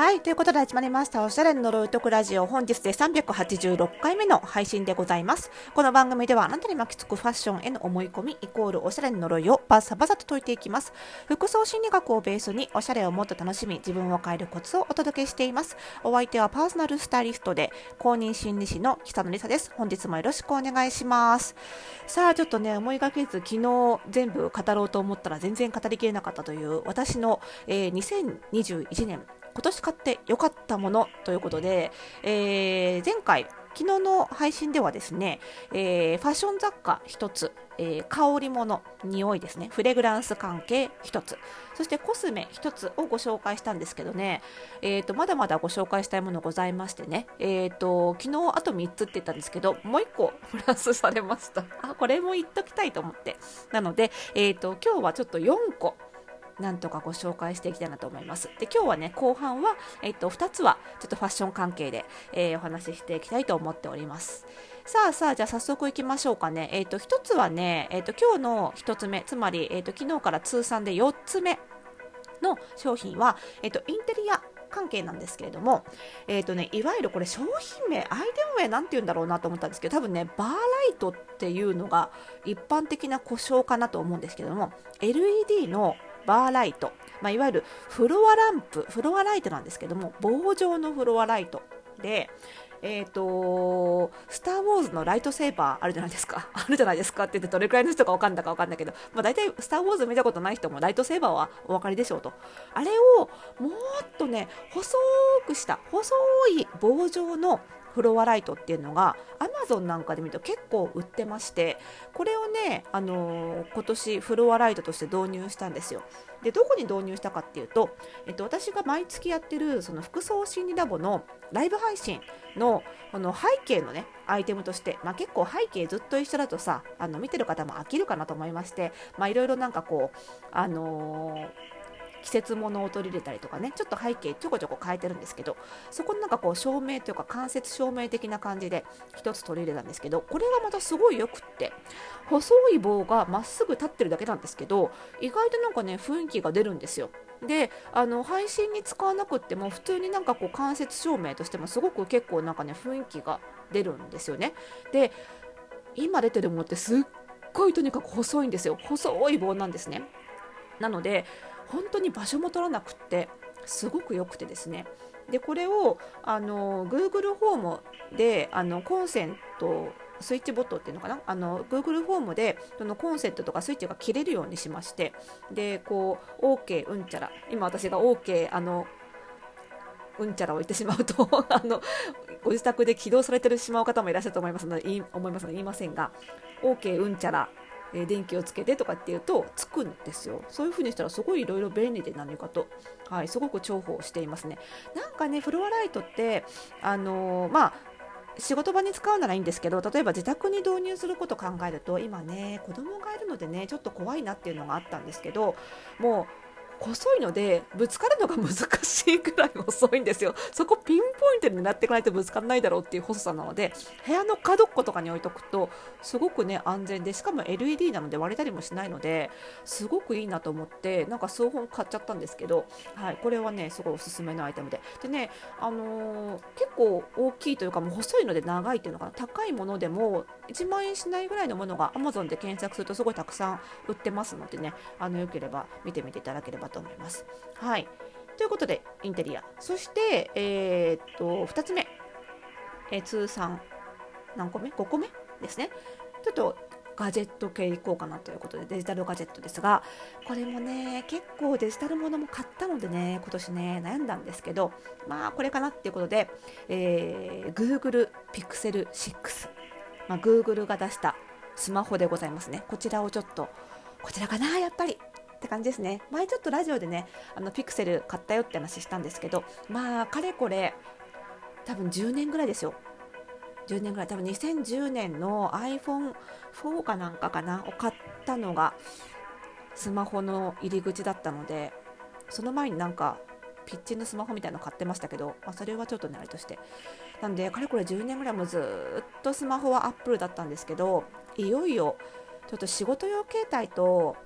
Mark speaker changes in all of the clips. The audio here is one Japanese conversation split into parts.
Speaker 1: はい。ということで始まりました。おしゃれの呪いとくラジオ。本日で386回目の配信でございます。この番組ではあなたに巻きつくファッションへの思い込みイコールおしゃれの呪いをバサバサと解いていきます。服装心理学をベースにおしゃれをもっと楽しみ、自分を変えるコツをお届けしています。お相手はパーソナルスタイリストで公認心理師の久野里沙です。本日もよろしくお願いします。さあ、ちょっとね、思いがけず昨日全部語ろうと思ったら全然語りきれなかったという私の、えー、2021年今年買って良かったものということで、えー、前回昨日の配信ではですね、えー、ファッション雑貨1つ、えー、香り物、匂いですね、フレグランス関係1つ、そしてコスメ1つをご紹介したんですけどね、えーと、まだまだご紹介したいものございましてね、えーと、昨日あと3つって言ったんですけど、もう1個 プラスされました。あ、これも言っときたいと思って。なので、えーと今日はちょっと4個なんとかご紹介していきたいなと思います。で今日はね後半は、えっと、2つはちょっとファッション関係で、えー、お話ししていきたいと思っております。さあさあじゃあ早速いきましょうかね。えっ、と1つはね、えっ、と今日の1つ目つまり、えっ、と昨日から通算で4つ目の商品は、えっとインテリア関係なんですけれども、えーとね、いわゆるこれ商品名、アイテム名なんて言うんだろうなと思ったんですけど、多分ね、バーライトっていうのが一般的な故障かなと思うんですけども、LED のバーライト、まあ、いわゆるフロアランプ、フロアライトなんですけども、棒状のフロアライトで、えっ、ー、と、スター・ウォーズのライトセーバーあるじゃないですか。あるじゃないですかって言ってどれくらいの人か分かんだか分かんないけど、まあ、大体スター・ウォーズ見たことない人もライトセーバーはお分かりでしょうと。あれをもっとね、細くした、細い棒状のフロアライトっていうのがアマゾンなんかで見ると結構売ってましてこれをね、あのー、今年フロアライトとして導入したんですよ。でどこに導入したかっていうと、えっと、私が毎月やってるその服装心理ラボのライブ配信のこの背景のねアイテムとして、まあ、結構背景ずっと一緒だとさあの見てる方も飽きるかなと思いましていろいろなんかこうあのー季節物を取り入れたりとかねちょっと背景ちょこちょこ変えてるんですけどそこになんかこう照明というか間接照明的な感じで1つ取り入れたんですけどこれがまたすごいよくって細い棒がまっすぐ立ってるだけなんですけど意外となんかね雰囲気が出るんですよ。であの配信に使わなくっても普通になんかこう間接照明としてもすごく結構なんかね雰囲気が出るんですよね。で今出てるものってすっごいとにかく細いんですよ。細い棒なんですね。なので本当に場所も取らなくってすごく良くてですね。でこれをあの Google ホームであのコンセントスイッチボットっていうのかな？あの Google フォームでそのコンセントとかスイッチが切れるようにしましてでこう OK うんちゃら。今私が OK あのうんちゃらを言ってしまうと あのご自宅で起動されてしまう方もいらっしゃると思いますので思いますので言いませんが OK うんちゃら。え電気をつけてとかっていうとつくんですよ。そういう風にしたらすごいいろいろ便利で何かと、はい、すごく重宝していますね。なんかねフロアライトってあのー、まあ仕事場に使うならいいんですけど例えば自宅に導入することを考えると今ね子供がいるのでねちょっと怖いなっていうのがあったんですけどもう細いのでぶつかるのが難しいくらい細いんですよ。そこピンポイントになっていかないとぶつからないだろうっていう細さなので部屋の角っことかに置いとくとすごくね安全でしかも LED なので割れたりもしないのですごくいいなと思ってなんか数本買っちゃったんですけど、はい、これはねすごいおすすめのアイテムで。でね、あのー、結構大きいというかもう細いので長いっていうのかな。高いものでも1万円しないぐらいのものが Amazon で検索するとすごいたくさん売ってますのでねあのよければ見てみていただければと思います。はい、ということでインテリア。そして、えー、っと2つ目、えー、通算何個目 ?5 個目？ですね。ちょっとガジェット系いこうかなということでデジタルガジェットですがこれもね結構デジタルものも買ったのでね今年ね悩んだんですけどまあこれかなっていうことで、えー、Google Pixel 6、まあ、Google が出したスマホでございますね。こちらをちょっとこちらかなやっぱり。って感じですね。前ちょっとラジオでねあのピクセル買ったよって話したんですけどまあかれこれ多分10年ぐらいですよ。10年ぐらい。多分2010年の iPhone4 かなんかかなを買ったのがスマホの入り口だったのでその前になんかピッチのスマホみたいなの買ってましたけど、まあ、それはちょっとねあれとして。なんでかれこれ10年ぐらいもずっとスマホはアップルだったんですけどいよいよちょっと仕事用携帯と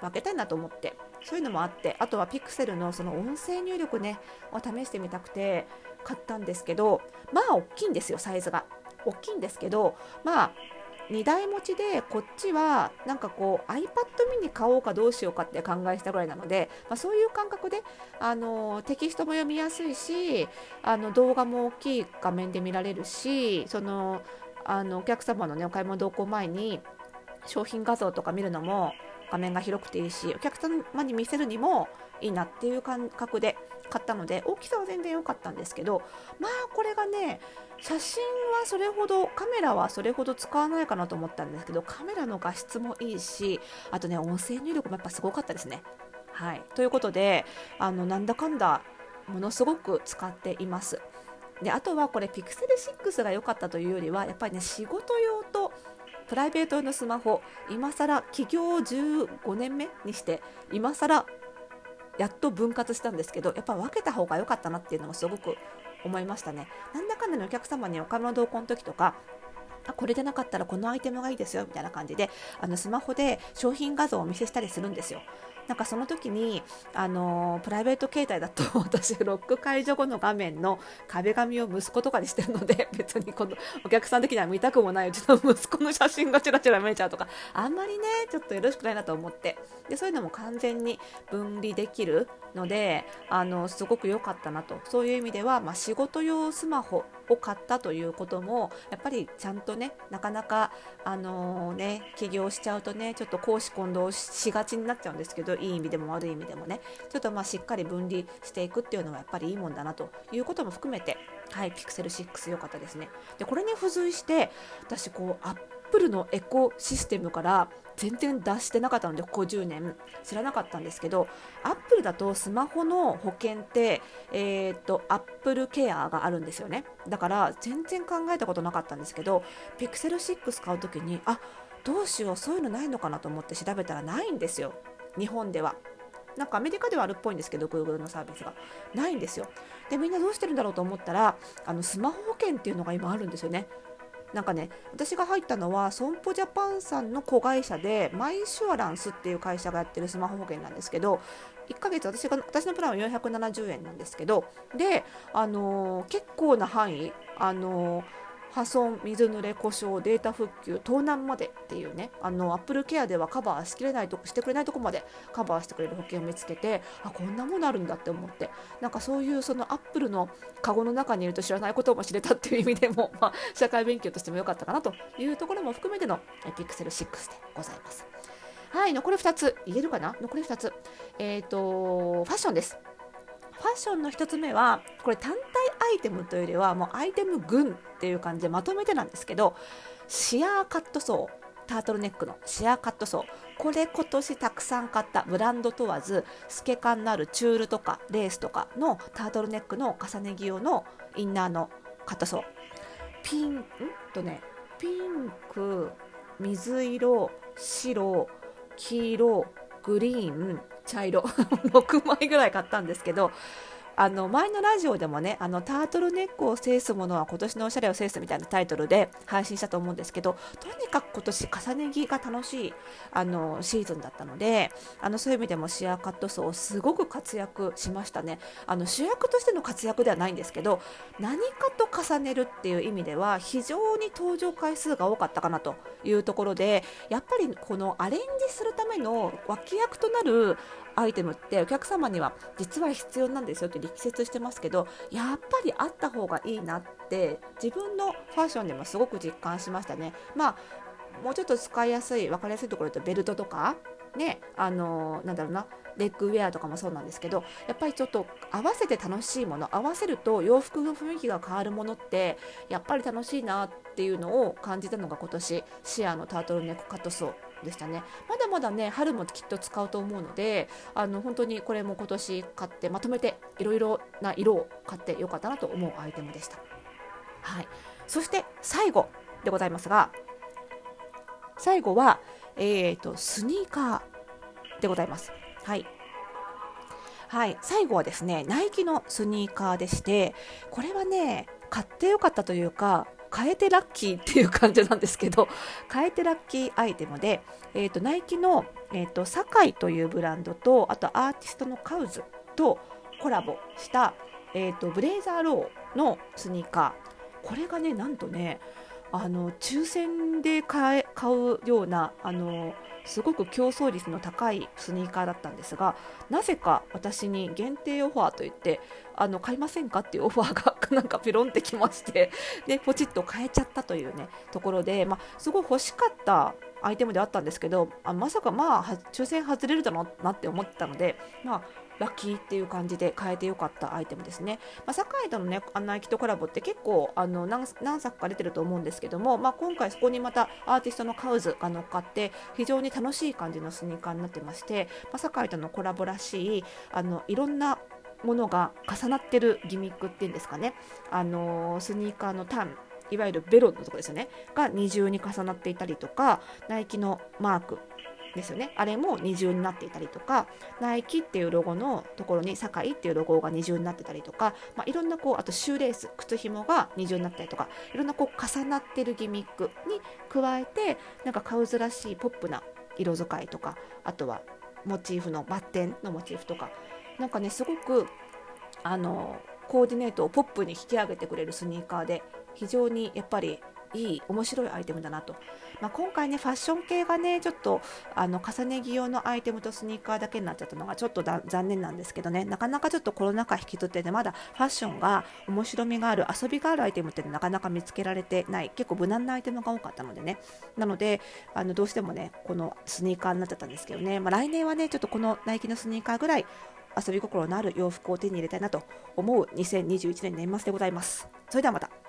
Speaker 1: 分けたいなと思って。そういうのもあってあとはピクセルのその音声入力ねを試してみたくて買ったんですけどまあ大きいんですよサイズが。大きいんですけどまあ2台持ちでこっちはなんかこう iPad mini 買おうかどうしようかって考えしたぐらいなので、まあ、そういう感覚であのテキストも読みやすいしあの動画も大きい画面で見られるしそのあのお客様の、ね、お買い物同行前に商品画像とか見るのも画面が広くていいしお客様に見せるにもいいなっていう感覚で買ったので大きさは全然良かったんですけどまあこれがね写真はそれほどカメラはそれほど使わないかなと思ったんですけどカメラの画質もいいしあとね音声入力もやっぱすごかったですね。はい、ということであのなんだかんだものすごく使っています。であとはこれ Pixel6 が良かったというよりはやっぱりね仕事用プライベート用のスマホ今更起業15年目にして今更やっと分割したんですけどやっぱ分けた方が良かったなっていうのもすごく思いましたね。なんだかんだのお客様にお金の同行の時とかあこれでなかったらこのアイテムがいいですよみたいな感じであのスマホで商品画像をお見せしたりするんですよ。なんかその時に、あのプライベート携帯だと 私ロック解除後の画面の壁紙を息子とかにしてるので 別にこのお客さん的には見たくもないうちの息子の写真がちらちら見えちゃうとかあんまりねちょっとよろしくないなと思って。でそういうのも完全に分離できるのであのすごく良かったなと。そういう意味では、まあ、仕事用スマホを買ったということもやっぱりちゃんとねなかなかあのー、ね起業しちゃうとねちょっと公私混同しがちになっちゃうんですけどいい意味でも悪い意味でもねちょっとまあしっかり分離していくっていうのはやっぱりいいもんだなということも含めてはい Pixel 6良かったですね。でこれに付随して私こうップルのエコシステムから全然出してなかったのでここ10年。知らなかったんですけどアップルだとスマホの保険って、えー、っとアップルケアがあるんですよね。だから全然考えたことなかったんですけど Pixel 6買う時にあどうしようそういうのないのかなと思って調べたらないんですよ。日本では。なんかアメリカではあるっぽいんですけど Google のサービスが。ないんですよ。でみんなどうしてるんだろうと思ったらあのスマホ保険っていうのが今あるんですよね。なんかね私が入ったのは損保ジャパンさんの子会社でマイシュアランスっていう会社がやってるスマホ保険なんですけど1ヶ月私が私のプランは470円なんですけどで、あのー、結構な範囲、あのー破損、水濡れ、故障、データ復旧、盗難までっていうね、あの、アップルケアではカバーしきれないとこしてくれないとこまでカバーしてくれる保険を見つけて、あ、こんなものあるんだって思って、なんかそういうそのアップルのカゴの中にいると知らないことも知れたっていう意味でも、まあ、社会勉強としても良かったかなというところも含めての Pixel 6でございます。はい、残り2つ。言えるかな？残り2つ。えっ、ー、と、ファッションです。ファッションの1つ目はこれ単体イテムというよりはもうアイテム群っていう感じでまとめてなんですけどシアーカットソータートルネックのシェアカットソーこれ今年たくさん買ったブランド問わず透け感のあるチュールとかレースとかのタートルネックの重ね着用のインナーのカットソーピンん？とねピンク水色白黄色グリーン茶色 6枚ぐらい買ったんですけどあの前のラジオでもねあのタートルネックを制すものは今年のおしゃれを制すみたいなタイトルで配信したと思うんですけどとにかく今年重ね着が楽しいあのシーズンだったのであのそういう意味でもシアーカット層すごく活躍しましたね。あの主役としての活躍ではないんですけど何かと重ねるっていう意味では非常に登場回数が多かったかなというところでやっぱりこのアレンジするための脇役となるアイテムってお客様には実は必要なんですよって力説してますけどやっぱりあった方がいいなって自分のファッションでもすごく実感しましたね。まあもうちょっと使いやすい分かりやすいところでベルトとかねあのなんだろうなレッグウェアとかもそうなんですけどやっぱりちょっと合わせて楽しいもの合わせると洋服の雰囲気が変わるものってやっぱり楽しいなっていうのを感じたのが今年シアのタートルネックカットソーでしたね。まだまだね春もきっと使うと思うのであの本当にこれも今年買ってまとめていろいろな色を買ってよかったなと思うアイテムでした。はい。そして最後でございますが最後は、えーと、スニーカーでございます。はい。はい、最後はですねナイキのスニーカーでしてこれはね買ってよかったというか変えてラッキーっていう感じなんですけど 変えてラッキーアイテムで、えーと、ナイキの、えーと、サカイというブランドとあとアーティストのカウズとコラボした、えーと、ブレイザーローのスニーカー。これがねなんとねあの抽選で買え買うようなあのすごく競争率の高いスニーカーだったんですがなぜか私に限定オファーといってあの買いませんかっていうオファーが なんかピロンってきましてでポチッと買えちゃったというねところで、まあ、すごい欲しかったアイテムであったんですけどあまさかまあ抽選外れるだろうなって思ったので、まあ、ラッキーっていう感じで変えてよかったアイテムですね。まあ、堺とのね、ナイキとコラボって結構あの何作か出てると思うんですけども、まあ、今回そこにまたアーティストのカウズが乗っかって非常に楽しい感じのスニーカーになってまして、まあ、堺とのコラボらしいあのいろんなものが重なってるギミックっていうんですかね、あのスニーカーのタンいわゆるベロのとこですよね。が二重に重なっていたりとかナイキのマークですよね。あれも二重になっていたりとかナイキっていうロゴのところに堺っていうロゴが二重になってたりとか、まあ、いろんなこうあとシューレース靴紐が二重になったりとかいろんなこう重なってるギミックに加えてなんかカウズらしいポップな色使いとかあとはモチーフのバッテンのモチーフとかなんかねすごくあのコーディネートをポップに引き上げてくれるスニーカーで非常にやっぱりいい面白いアイテムだなと、まあ、今回ねファッション系がねちょっとあの重ね着用のアイテムとスニーカーだけになっちゃったのがちょっと残念なんですけどね。なかなかちょっとコロナ禍引きずってねまだファッションが面白みがある遊びがあるアイテムってなかなか見つけられてない。結構無難なアイテムが多かったのでね。なのであのどうしてもねこのスニーカーになっちゃったんですけどね、まあ、来年はねちょっとこのナイキのスニーカーぐらい遊び心のある洋服を手に入れたいなと思う2021年年末でございます。それではまた。